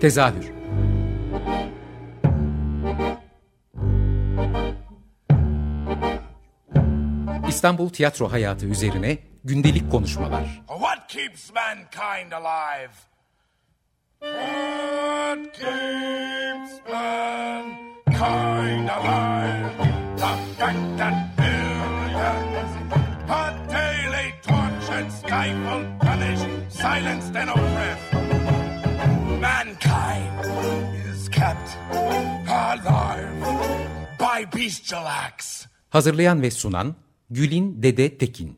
Tezahür İstanbul tiyatro hayatı üzerine gündelik konuşmalar. What keeps mankind alive? What keeps mankind alive? The fact that billions are daily tortured, stifled, punished, silenced and oppressed. By. Hazırlayan ve sunan Gülin Dede Tekin.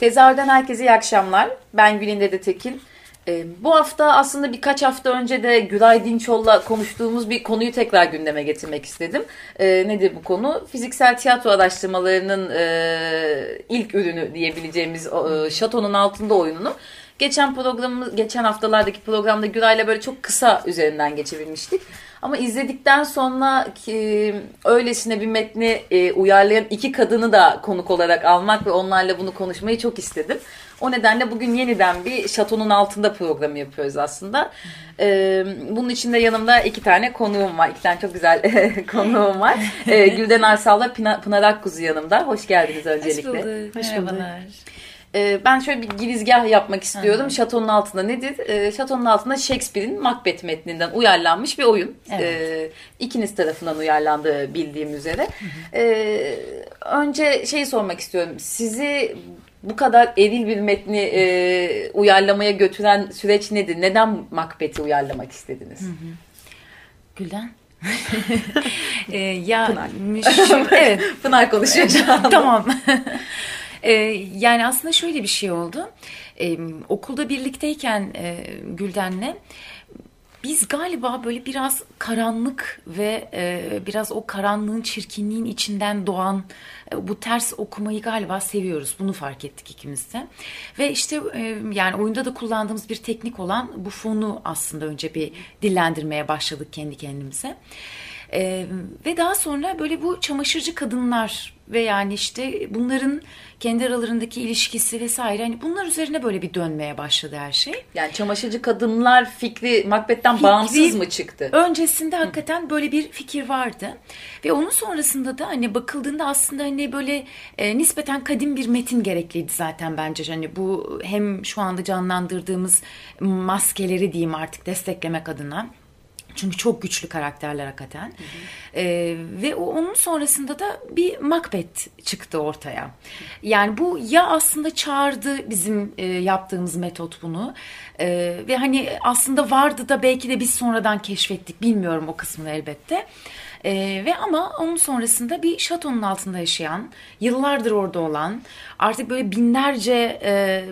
Tezahürden herkese iyi akşamlar. Ben Gülin Dede Tekin. Ee, bu hafta aslında birkaç hafta önce de Güray Dinçol'la konuştuğumuz bir konuyu tekrar gündeme getirmek istedim. Ee, nedir bu konu? Fiziksel tiyatro araştırmalarının e, ilk ürünü diyebileceğimiz e, Şato'nun altında oyununu geçen programımız, geçen haftalardaki programda Güray'la böyle çok kısa üzerinden geçebilmiştik. Ama izledikten sonra ki, öylesine bir metni e, uyarlayan iki kadını da konuk olarak almak ve onlarla bunu konuşmayı çok istedim. O nedenle bugün yeniden bir şatonun altında programı yapıyoruz aslında. Ee, bunun için de yanımda iki tane konuğum var. İki tane çok güzel konuğum var. Ee, Gülden Arsal'la Pınar, Akkuzu yanımda. Hoş geldiniz öncelikle. Hoş bulduk. Hoş bulduk. Ee, ben şöyle bir girizgah yapmak istiyorum. Hı Şatonun altında nedir? Ee, şatonun altında Shakespeare'in Macbeth metninden uyarlanmış bir oyun. Evet. İkiniz tarafından uyarlandığı bildiğim üzere. Hı önce şeyi sormak istiyorum. Sizi bu kadar eril bir metni e, uyarlamaya götüren süreç nedir? Neden Macbeth'i uyarlamak istediniz? Hı hı. Gülden? ee, ya Pınar. evet. Pınar konuşuyor şu anda. tamam. Ee, yani aslında şöyle bir şey oldu. Ee, okulda birlikteyken e, Gülden'le biz galiba böyle biraz karanlık ve e, biraz o karanlığın çirkinliğin içinden doğan e, bu ters okumayı galiba seviyoruz. Bunu fark ettik ikimiz de. Ve işte e, yani oyunda da kullandığımız bir teknik olan bu fonu aslında önce bir dillendirmeye başladık kendi kendimize. E, ve daha sonra böyle bu çamaşırcı kadınlar ve yani işte bunların kendi aralarındaki ilişkisi vesaire hani bunlar üzerine böyle bir dönmeye başladı her şey. Yani çamaşırcı kadınlar fikri Macbeth'ten fikri, bağımsız mı çıktı? Öncesinde hakikaten böyle bir fikir vardı ve onun sonrasında da hani bakıldığında aslında hani böyle e, nispeten kadim bir metin gerekliydi zaten bence hani bu hem şu anda canlandırdığımız maskeleri diyeyim artık desteklemek adına çünkü çok güçlü karakterler hakikaten. Hı hı. Ee, ve o, onun sonrasında da bir Macbeth çıktı ortaya. Yani bu ya aslında çağırdı bizim e, yaptığımız metot bunu. E, ve hani aslında vardı da belki de biz sonradan keşfettik. Bilmiyorum o kısmını elbette. E, ve ama onun sonrasında bir şatonun altında yaşayan, yıllardır orada olan, artık böyle binlerce e,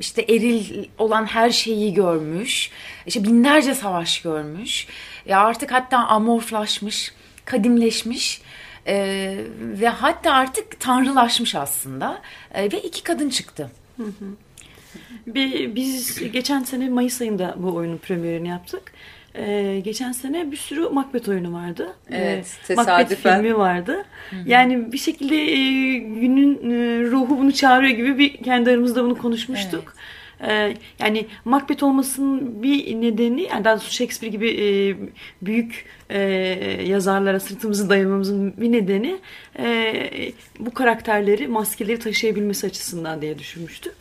işte eril olan her şeyi görmüş, işte binlerce savaş görmüş, ya artık hatta amorflaşmış, kadimleşmiş e, ve hatta artık tanrılaşmış aslında e, ve iki kadın çıktı. Hı hı. Biz geçen sene Mayıs ayında bu oyunun premierini yaptık. Ee, geçen sene bir sürü Macbeth oyunu vardı. Evet, ee, Macbeth filmi vardı. Hı-hı. Yani bir şekilde e, günün e, ruhu bunu çağırıyor gibi bir kendi aramızda bunu konuşmuştuk. Evet. Ee, yani Macbeth olmasının bir nedeni yani daha doğrusu Shakespeare gibi e, büyük e, yazarlara sırtımızı dayamamızın bir nedeni e, bu karakterleri, maskeleri taşıyabilmesi açısından diye düşünmüştük.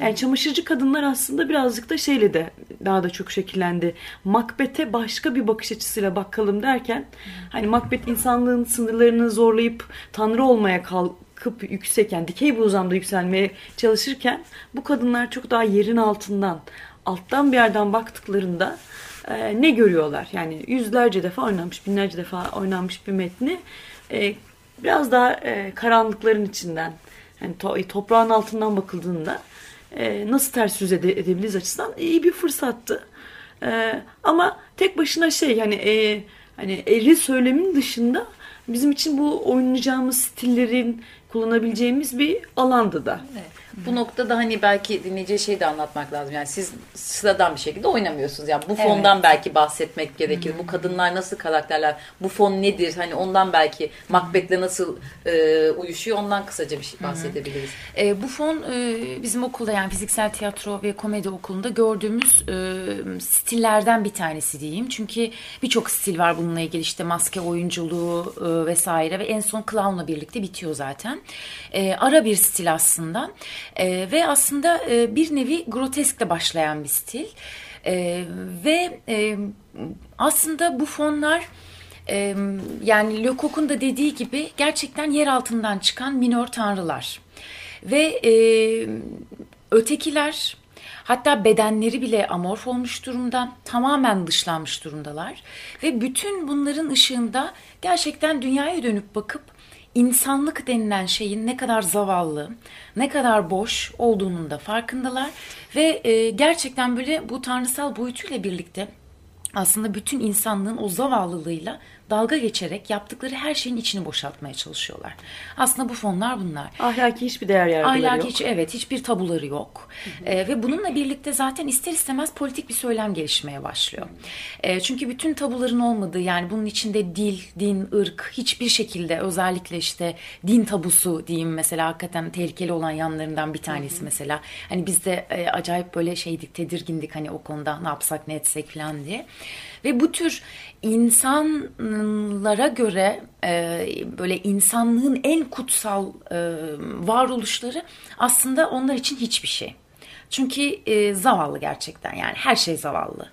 Yani çamaşırcı kadınlar aslında birazcık da şeyle de daha da çok şekillendi. Macbeth'e başka bir bakış açısıyla bakalım derken hani Macbeth insanlığın sınırlarını zorlayıp tanrı olmaya kal çıkıp yüksek yani dikey bir uzamda yükselmeye çalışırken bu kadınlar çok daha yerin altından alttan bir yerden baktıklarında e, ne görüyorlar? Yani yüzlerce defa oynanmış, binlerce defa oynanmış bir metni e, biraz daha e, karanlıkların içinden yani to, toprağın altından bakıldığında e, nasıl ters yüz ede, edebiliriz açısından iyi bir fırsattı. E, ama tek başına şey yani e, hani eri söylemin dışında bizim için bu oynayacağımız stillerin kullanabileceğimiz bir alandı da. Evet. Bu noktada hani belki dinleyiciye şey de anlatmak lazım. Yani siz sıradan bir şekilde oynamıyorsunuz. Yani bu fondan Evet. belki bahsetmek gerekir. Bu kadınlar nasıl karakterler? Bu fon nedir? Hani ondan belki Macbeth'le nasıl e, uyuşuyor? Ondan kısaca bir şey bahsedebiliriz. E, bu fon e, bizim okulda yani fiziksel tiyatro ve komedi okulunda gördüğümüz e, stillerden bir tanesi diyeyim. Çünkü birçok stil var bununla ilgili işte maske oyunculuğu e, vesaire ve en son clownla birlikte bitiyor zaten. E, ara bir stil aslında E, ve aslında e, bir nevi groteskle başlayan bir stil. E, ve e, aslında bu fonlar e, yani Lecoq'un da dediği gibi gerçekten yer altından çıkan minör tanrılar. Ve e, ötekiler hatta bedenleri bile amorf olmuş durumda, tamamen dışlanmış durumdalar. Ve bütün bunların ışığında gerçekten dünyaya dönüp bakıp insanlık denilen şeyin ne kadar zavallı, ne kadar boş olduğunun da farkındalar. Ve e, gerçekten böyle bu tanrısal boyutuyla birlikte aslında bütün insanlığın o zavallılığıyla dalga geçerek yaptıkları her şeyin içini boşaltmaya çalışıyorlar. Aslında bu fonlar bunlar. Ahlaki hiçbir değer yargıları Ahlaki yok. hiç evet hiçbir tabuları yok. Ee, ve bununla birlikte zaten ister istemez politik bir söylem gelişmeye başlıyor. Ee, çünkü bütün tabuların olmadığı yani bunun içinde dil, din, ırk hiçbir şekilde özellikle işte din tabusu diyeyim mesela hakikaten tehlikeli olan yanlarından bir tanesi mesela. Hani biz de e, acayip böyle şeydik tedirgindik hani o konuda ne yapsak ne etsek falan diye. Ve bu tür insanlara göre e, böyle insanlığın en kutsal e, varoluşları aslında onlar için hiçbir şey. Çünkü e, zavallı gerçekten yani her şey zavallı.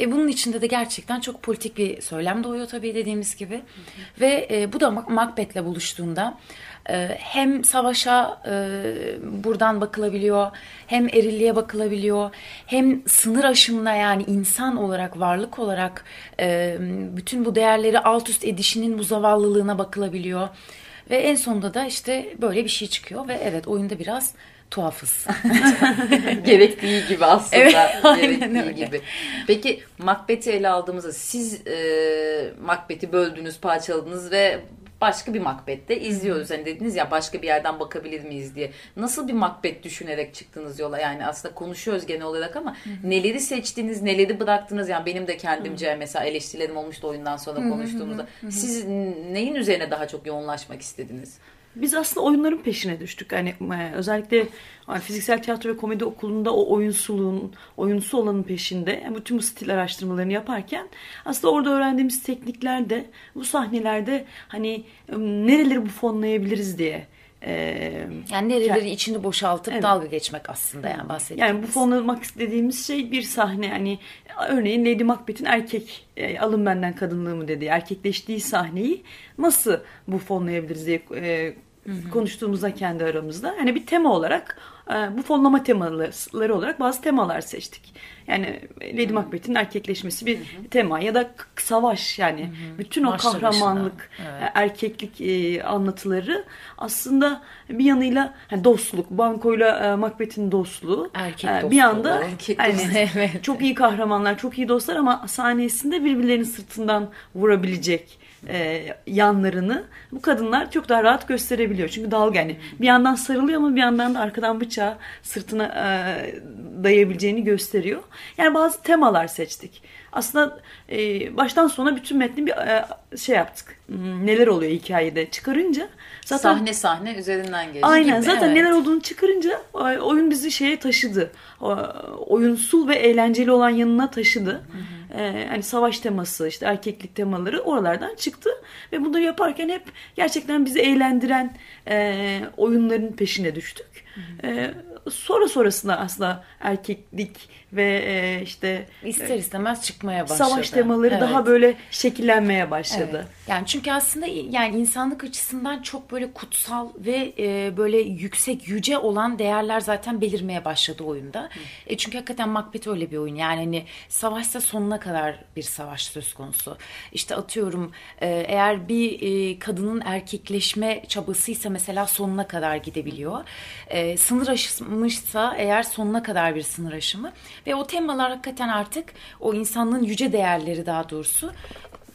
E, bunun içinde de gerçekten çok politik bir söylem doğuyor tabii dediğimiz gibi. Ve e, bu da Mac- Macbeth'le buluştuğunda e, hem savaşa e, buradan bakılabiliyor, hem erilliğe bakılabiliyor, hem sınır aşımına yani insan olarak, varlık olarak e, bütün bu değerleri alt üst edişinin bu zavallılığına bakılabiliyor. Ve en sonunda da işte böyle bir şey çıkıyor ve evet oyunda biraz tuhafız. gerektiği gibi aslında. Evet, gerektiği öyle. gibi. Peki Macbeth'i ele aldığımızda siz e, Macbeth'i böldünüz, parçaladınız ve başka bir Macbeth'te izliyoruz. Hani dediniz ya başka bir yerden bakabilir miyiz diye. Nasıl bir Macbeth düşünerek çıktınız yola? Yani aslında konuşuyoruz genel olarak ama neleri seçtiniz, neleri bıraktınız? Yani benim de kendimce mesela eleştirilerim olmuştu oyundan sonra konuştuğumuzda. Siz neyin üzerine daha çok yoğunlaşmak istediniz? Biz aslında oyunların peşine düştük. Yani e, özellikle hani fiziksel tiyatro ve komedi okulunda o oyunsuluğun, oyunsu olanın peşinde yani bütün bu stil araştırmalarını yaparken aslında orada öğrendiğimiz teknikler de bu sahnelerde hani nereleri bu fonlayabiliriz diye e, Yani nereleri içini boşaltıp Evet. dalga geçmek aslında yani bahsettiğimiz. Yani bu fonlamak istediğimiz şey bir sahne hani örneğin Lady Macbeth'in erkek e, alın benden kadınlığımı dediği erkekleştiği sahneyi nasıl bu fonlayabiliriz diye e, konuştuğumuzda kendi aramızda hani bir tema olarak e, bu fonlama temaları olarak bazı temalar seçtik. Yani Lady Macbeth'in erkekleşmesi bir tema ya da savaş yani bütün o başına. kahramanlık, Evet. e, erkeklik e, anlatıları aslında bir yanıyla hani dostluk, Banko'yla Macbeth'in dostluğu. Erkek dostluğu, bir anda erkek dostluğu. Evet. çok iyi kahramanlar, çok iyi dostlar ama sahnesinde birbirlerinin sırtından vurabilecek e, yanlarını bu kadınlar çok daha rahat gösterebiliyor. Çünkü dalga yani bir yandan sarılıyor ama bir yandan da arkadan bıçağı sırtına e, dayayabileceğini gösteriyor. Yani bazı temalar seçtik. Aslında e, baştan sona bütün metni bir e, şey yaptık. Hmm, Neler oluyor hikayede çıkarınca zaten sahne sahne üzerinden geçti. Aynen gibi, zaten evet. neler olduğunu çıkarınca e, oyun bizi şeye taşıdı. Oyunsul ve eğlenceli olan yanına taşıdı. E, hani savaş teması, işte erkeklik temaları oralardan çıktı ve bunları yaparken hep gerçekten bizi eğlendiren e, oyunların peşine düştük. E, sonra sonrasında aslında erkeklik ve e, işte e, ister istemez çıkmaya başladı. Savaş temaları evet. daha böyle şekillenmeye başladı. Evet. Yani çünkü aslında yani insanlık açısından çok böyle kutsal ve e, böyle yüksek yüce olan değerler zaten belirmeye başladı oyunda. E çünkü hakikaten Macbeth öyle bir oyun. Yani hani savaşsa sonuna kadar bir savaş söz konusu. İşte atıyorum e, eğer bir e, kadının erkekleşme çabasıysa mesela sonuna kadar gidebiliyor. E, sınır aşmışsa eğer sonuna kadar bir sınır aşımı ve o temalar hakikaten artık o insanlığın yüce değerleri daha doğrusu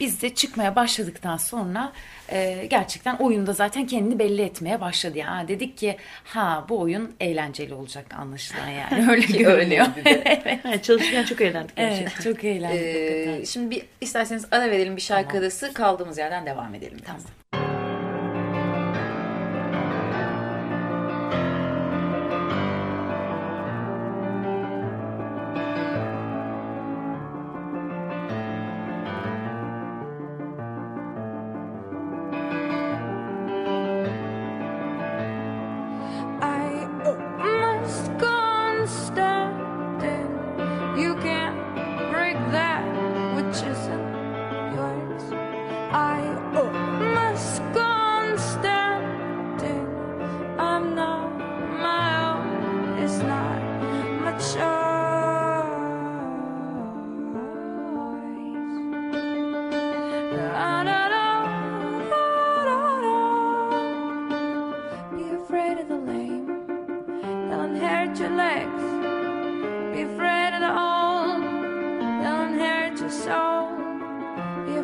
biz de çıkmaya başladıktan sonra e, gerçekten oyunda zaten kendini belli etmeye başladı. Yani dedik ki ha bu oyun eğlenceli olacak anlaşılan yani öyle görünüyor. evet. Çalışırken çok eğlendik. Evet gerçekten. çok eğlendik. Ee, şimdi bir, isterseniz ara verelim bir şarkı tamam. arası kaldığımız yerden devam edelim. Tamam. Biraz.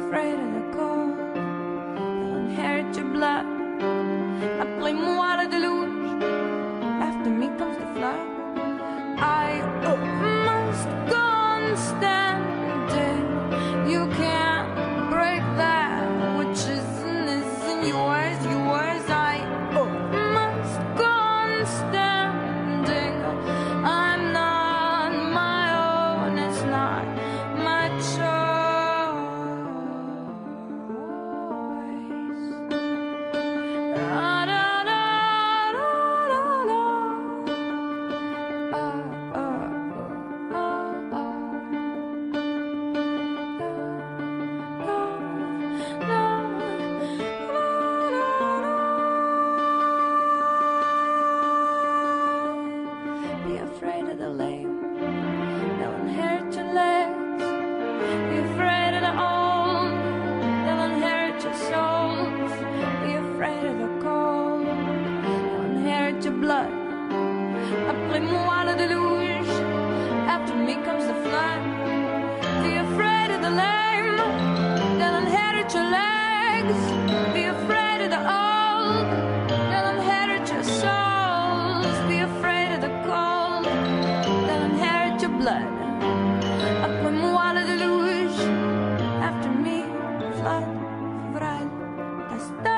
afraid hasta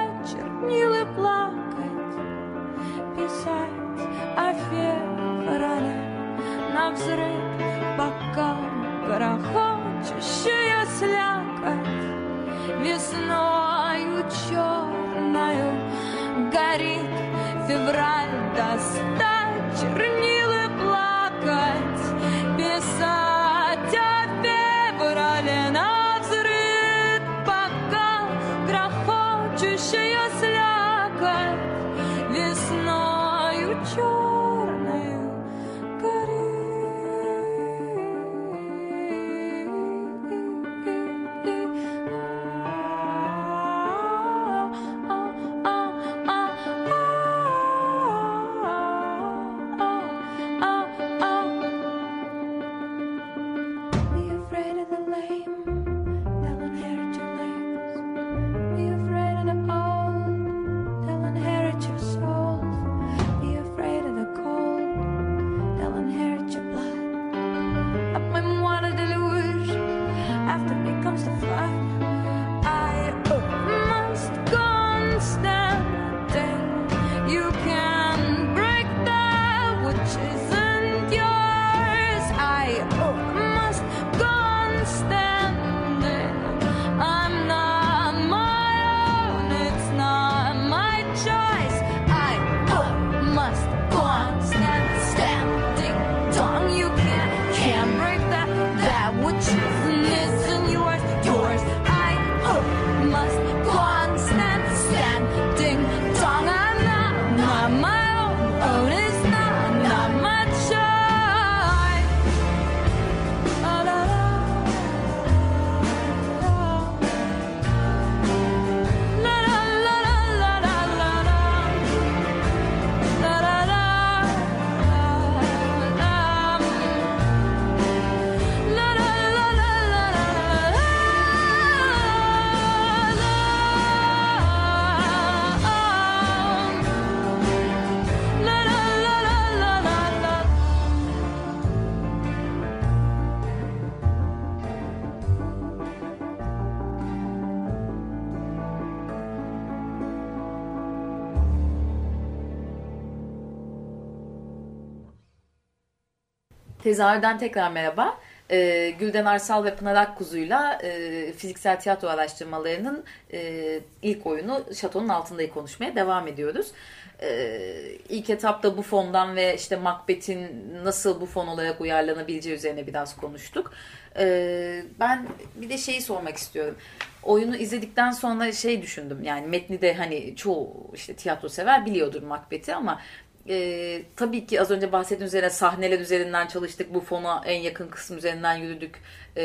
Tezahürden tekrar merhaba. Ee, Gülden Arsal ve Pınar Akkuzu'yla e, fiziksel tiyatro araştırmalarının e, ilk oyunu Şatonun Altında'yı konuşmaya devam ediyoruz. Ee, ilk etapta bu fondan ve işte Macbeth'in nasıl bu fon olarak uyarlanabileceği üzerine biraz konuştuk. Ee, ben bir de şeyi sormak istiyorum. Oyunu izledikten sonra şey düşündüm yani metni de hani çoğu işte tiyatro sever biliyordur Macbeth'i ama e, tabii ki az önce bahsettiğim üzere sahneler üzerinden çalıştık. Bu fona en yakın kısım üzerinden yürüdük e,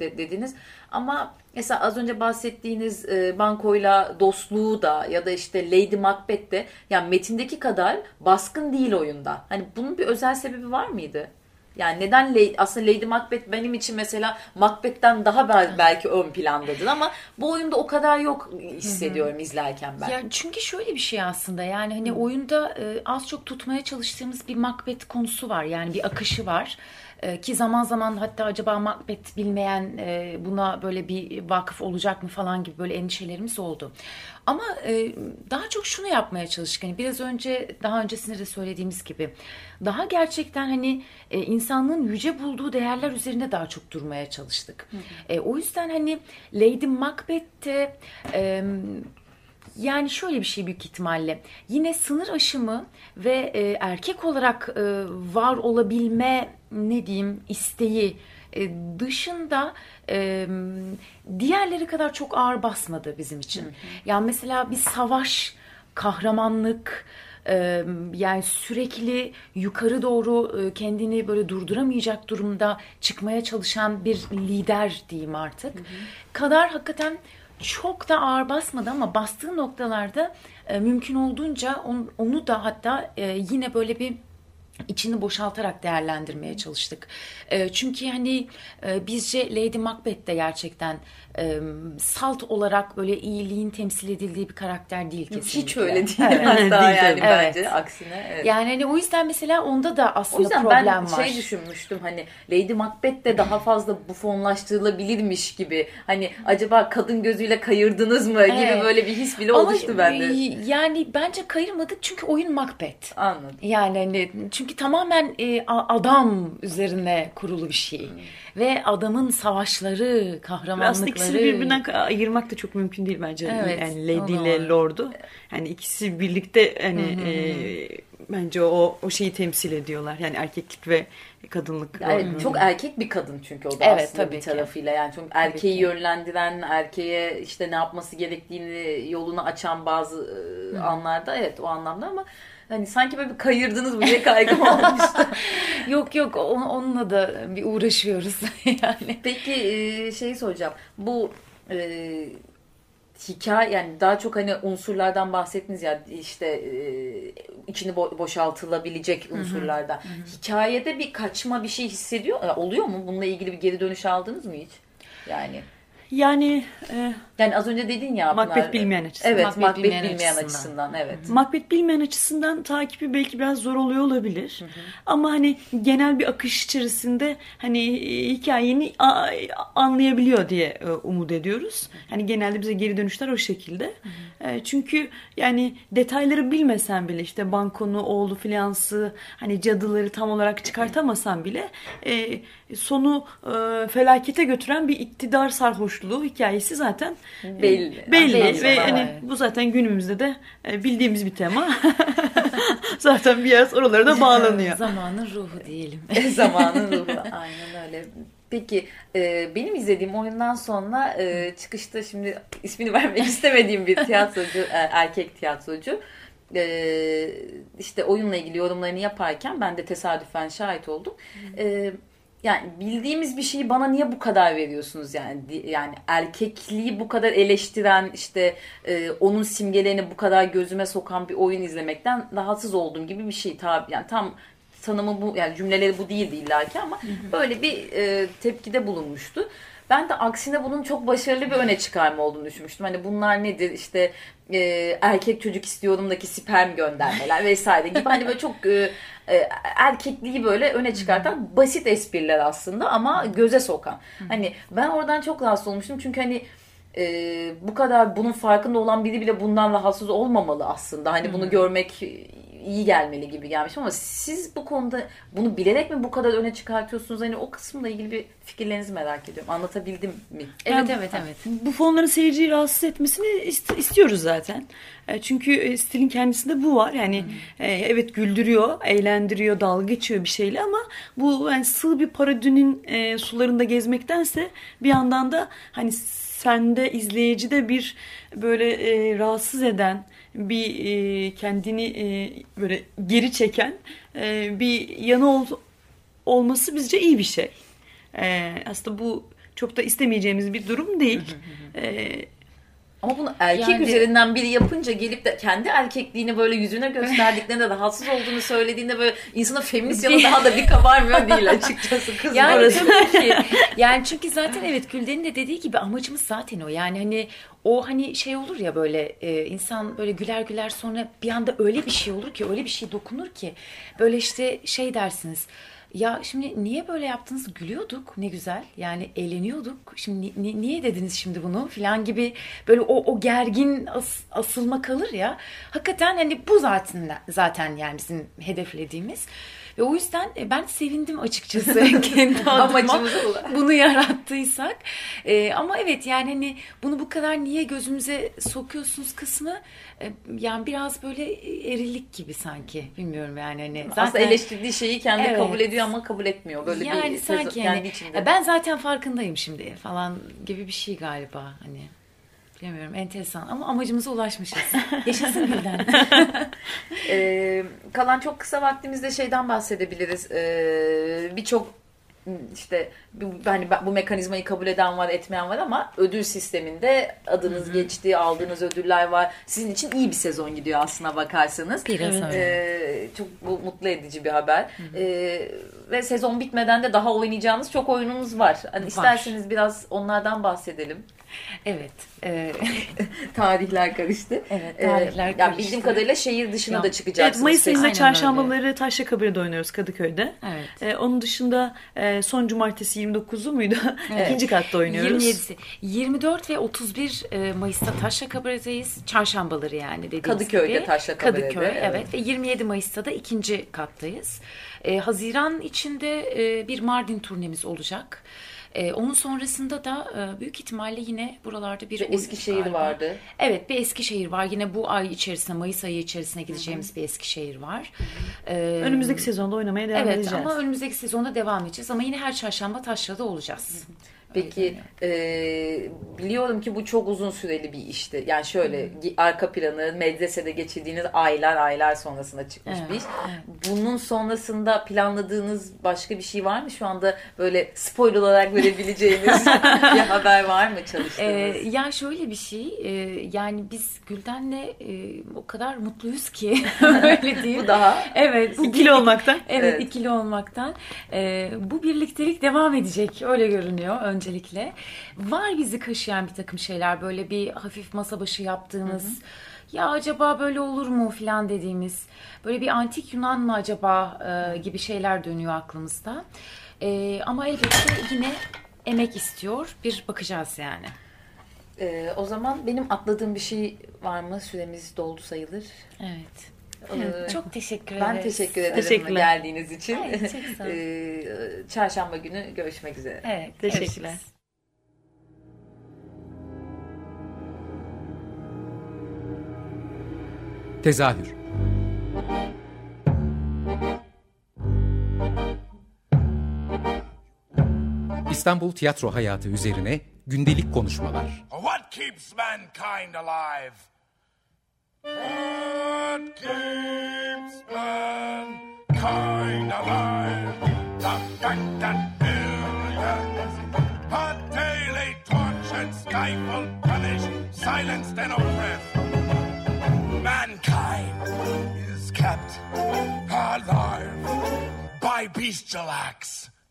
de, dediniz. Ama mesela az önce bahsettiğiniz e, bankoyla dostluğu da ya da işte Lady Macbeth de yani metindeki kadar baskın değil oyunda. Hani bunun bir özel sebebi var mıydı? Yani neden aslında Lady Macbeth benim için mesela Macbeth'ten daha bel- belki ön plandadır ama bu oyunda o kadar yok hissediyorum izlerken ben. Ya çünkü şöyle bir şey aslında yani hani oyunda e, az çok tutmaya çalıştığımız bir Macbeth konusu var. Yani bir akışı var. E, ki zaman zaman hatta acaba Macbeth bilmeyen e, buna böyle bir vakıf olacak mı falan gibi böyle endişelerimiz oldu. Ama e, daha çok şunu yapmaya çalıştık. Hani biraz önce daha öncesinde de söylediğimiz gibi daha gerçekten hani e, insanlığın yüce bulduğu değerler üzerinde daha çok durmaya çalıştık. E, o yüzden hani Lady Macbeth'te e, yani şöyle bir şey büyük ihtimalle yine sınır aşımı ve e, erkek olarak e, var olabilme ne diyeyim isteği e, dışında e, diğerleri kadar çok ağır basmadı bizim için. Yani mesela bir savaş, kahramanlık, e, yani sürekli yukarı doğru e, kendini böyle durduramayacak durumda çıkmaya çalışan bir lider diyeyim artık. Kadar hakikaten çok da ağır basmadı ama bastığı noktalarda e, mümkün olduğunca on- onu da hatta e, yine böyle bir içini boşaltarak değerlendirmeye çalıştık. E, çünkü hani e, bizce Lady Macbeth de gerçekten e, salt olarak böyle iyiliğin temsil edildiği bir karakter değil kesinlikle. Hiç öyle değil. Evet. Hatta Değil yani tabii. bence Evet. aksine. Evet. Yani hani o yüzden mesela onda da aslında O yüzden problem ben var. şey düşünmüştüm hani Lady Macbeth de daha fazla bufonlaştırılabilirmiş gibi. Hani acaba kadın gözüyle kayırdınız mı gibi Evet. böyle bir his bile Ama, oluştu bende. Yani bence kayırmadık çünkü oyun Macbeth. Anladım. Yani hani çünkü tamamen e, adam üzerine kurulu bir şey. Ve adamın savaşları, Ve kahramanlıkları. aslında ikisini birbirinden ayırmak da çok mümkün değil bence. Evet, yani Lady ile. Lord'u. Yani ikisi birlikte hani e, bence o o şeyi temsil ediyorlar. Yani erkeklik ve kadınlık. O- çok erkek bir kadın çünkü o da Evet, aslında tabii bir ki. tarafıyla. Yani çok erkeği ki. yönlendiren, erkeğe işte ne yapması gerektiğini yolunu açan bazı e, anlarda evet o anlamda ama hani sanki böyle bir kayırdınız mı diye kaygım olmuştu. Yok yok on- onunla da bir uğraşıyoruz yani. Peki e, şey soracağım. Bu e, hikaye yani daha çok hani unsurlardan bahsettiniz ya işte e, içini bo- boşaltılabilecek unsurlardan. Hikayede bir kaçma bir şey hissediyor e, oluyor mu? Bununla ilgili bir geri dönüş aldınız mı hiç? Yani Yani e, yani az önce dedin ya Macbeth Pınar, bilmeyen açısından. Evet, Macbeth Macbeth, bilmeyen bilmeyen, açısından. açısından. evet. Macbeth bilmeyen açısından takibi belki biraz zor oluyor olabilir. Ama hani genel bir akış içerisinde hani e, hikayeni anlayabiliyor diye e, umut ediyoruz. Hani genelde bize geri dönüşler o şekilde. E, Çünkü yani detayları bilmesen bile işte bankonu, oğlu filansı hani cadıları tam olarak çıkartamasan bile e, sonu e, felakete götüren bir iktidar sarhoşluğu hikayesi zaten e, Belli. belli Belli. ve Evet. hani bu zaten günümüzde de e, bildiğimiz bir tema. zaten biraz oralara da bağlanıyor. Zamanın ruhu diyelim. Zamanın ruhu. Aynen öyle. Peki e, benim izlediğim oyundan sonra e, çıkışta şimdi ismini vermek istemediğim bir tiyatrocu, e, erkek tiyatrocu e, işte oyunla ilgili yorumlarını yaparken ben de tesadüfen şahit oldum. E, yani bildiğimiz bir şeyi bana niye bu kadar veriyorsunuz yani? Yani erkekliği bu kadar eleştiren işte e, onun simgelerini bu kadar gözüme sokan bir oyun izlemekten rahatsız olduğum gibi bir şey. Tabi yani tam tanımı bu yani cümleleri bu değildi illaki ama böyle bir e, tepkide bulunmuştu. Ben de aksine bunun çok başarılı bir öne çıkarma olduğunu düşünmüştüm. Hani bunlar nedir işte e, erkek çocuk istiyorumdaki sperm göndermeler vesaire gibi hani böyle çok e, e, erkekliği böyle öne çıkartan basit espriler aslında ama göze sokan. Hani ben oradan çok rahatsız olmuştum çünkü hani e, bu kadar bunun farkında olan biri bile bundan rahatsız olmamalı aslında. Hani bunu görmek iyi gelmeli gibi gelmiş ama siz bu konuda bunu bilerek mi bu kadar öne çıkartıyorsunuz? Hani o kısımla ilgili bir fikirlerinizi merak ediyorum. Anlatabildim mi? Evet Yani- evet evet. Bu fonların seyirciyi rahatsız etmesini ist- istiyoruz zaten. E, Çünkü e, stilin kendisinde bu var. Yani e, evet güldürüyor, eğlendiriyor, dalga geçiyor bir şeyle ama bu yani sığ bir parodinin e, sularında gezmektense bir yandan da hani sende izleyicide bir böyle e, rahatsız eden bir e, kendini e, böyle geri çeken e, bir yanı ol- olması bizce iyi bir şey. E, aslında bu çok da istemeyeceğimiz bir durum değil. E, Ama bunu erkek Yani- üzerinden biri yapınca gelip de kendi erkekliğini böyle yüzüne gösterdiklerinde rahatsız olduğunu söylediğinde böyle insana feminist yanı daha da bir kabarmıyor değil açıkçası. Kız Yani orası. tabii ki. Yani çünkü zaten evet Gülden'in de dediği gibi amacımız zaten o. Yani hani o hani şey olur ya böyle e, insan böyle güler güler sonra bir anda öyle bir şey olur ki öyle bir şey dokunur ki böyle işte şey dersiniz. Ya şimdi niye böyle yaptınız? Gülüyorduk ne güzel. Yani eğleniyorduk. Şimdi ni- ni- niye dediniz şimdi bunu filan gibi böyle o, o gergin as- asılma kalır ya. Hakikaten hani bu zaten zaten yani bizim hedeflediğimiz. Ve o yüzden e, ben sevindim açıkçası kendi adıma bunu yarattıysak. E, ama evet yani hani bunu bu kadar niye gözümüze sokuyorsunuz kısmı e, yani biraz böyle erillik gibi sanki. Bilmiyorum yani hani Aslında eleştirdiği şeyi kendi Evet. kabul ediyor ama kabul etmiyor. Böyle yani bir sanki sanki yani, kendi içinde. "Ya ben zaten farkındayım şimdi falan gibi bir şey galiba hani. Bilmiyorum enteresan ama amacımıza ulaşmışız. Yaşasın Gülden. Ee, kalan çok kısa vaktimizde şeyden bahsedebiliriz. Ee, Birçok işte bu- hani bu mekanizmayı kabul eden var, etmeyen var ama ödül sisteminde adınız geçti, aldığınız ödüller var. Sizin için iyi bir sezon gidiyor aslına bakarsanız. Biraz Evet. Ee, çok bu mutlu edici bir haber. Ee, ve sezon bitmeden de daha oynayacağınız çok oyunumuz var. Hani isterseniz biraz onlardan bahsedelim. Evet. e, Tarihler karıştı. Evet, Ee, tarihler ya karıştı. bildiğim kadarıyla şehir dışına Ya, da Evet, çıkacaksınız. Mayıs ayında çarşambaları Taşyakabe'de oynuyoruz Kadıköy'de. Evet. Ee, onun dışında e, son cumartesi 29'u muydu? İkinci katta oynuyoruz. 27'si. 24 ve 31 e, Mayıs'ta Taşra Kabare'deyiz. Çarşambaları yani dediğimiz Kadıköy'de gibi. Taşra Kabare'de, Kadıköy evet. evet. Ve 27 Mayıs'ta da ikinci kattayız. E, Haziran içinde e, bir Mardin turnemiz olacak. E, onun sonrasında da e, büyük ihtimalle yine buralarda bir Bir Eskişehir galiba. vardı. Evet bir Eskişehir var. Yine bu ay içerisinde Mayıs ayı içerisine gideceğimiz bir Eskişehir var. E, Önümüzdeki sezonda oynamaya devam Evet edeceğiz. ama önümüzdeki sezonda devam edeceğiz. Ama yine her çarşamba Taşra'da olacağız. Peki e, biliyorum ki bu çok uzun süreli bir işti. Yani şöyle gi- arka planı medresede geçirdiğiniz aylar aylar sonrasında çıkmış Evet, bir iş. Bunun sonrasında planladığınız başka bir şey var mı? Şu anda böyle spoiler olarak verebileceğiniz bir haber var mı çalıştığınız? Ee, ya şöyle bir şey e, yani biz Gülden'le e, o kadar mutluyuz ki öyle diyeyim. bu daha Evet. Bu İkili olmaktan. Evet, Evet. ikili olmaktan. Ee, bu birliktelik devam edecek. Öyle görünüyor öncelikle. Var bizi kaşıyan bir takım şeyler. Böyle bir hafif masa başı yaptığımız. Ya acaba böyle olur mu filan dediğimiz. Böyle bir antik Yunan mı acaba e, gibi şeyler dönüyor aklımızda. E, ama elbette yine emek istiyor. Bir bakacağız yani. E, o zaman benim atladığım bir şey var mı? Süremiz doldu sayılır. Evet. Ee, Çok teşekkür ben ederiz. teşekkür ederim Teşekkürler. geldiğiniz için. Evet, çok sağ olun. Ee, çarşamba günü görüşmek üzere. Evet. Teşekkürler. görüşürüz. Tezahür İstanbul tiyatro hayatı üzerine gündelik konuşmalar. What keeps mankind alive?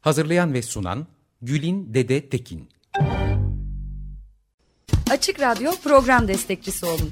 Hazırlayan ve sunan Gülin Dede Tekin. Açık Radyo program destekçisi olun.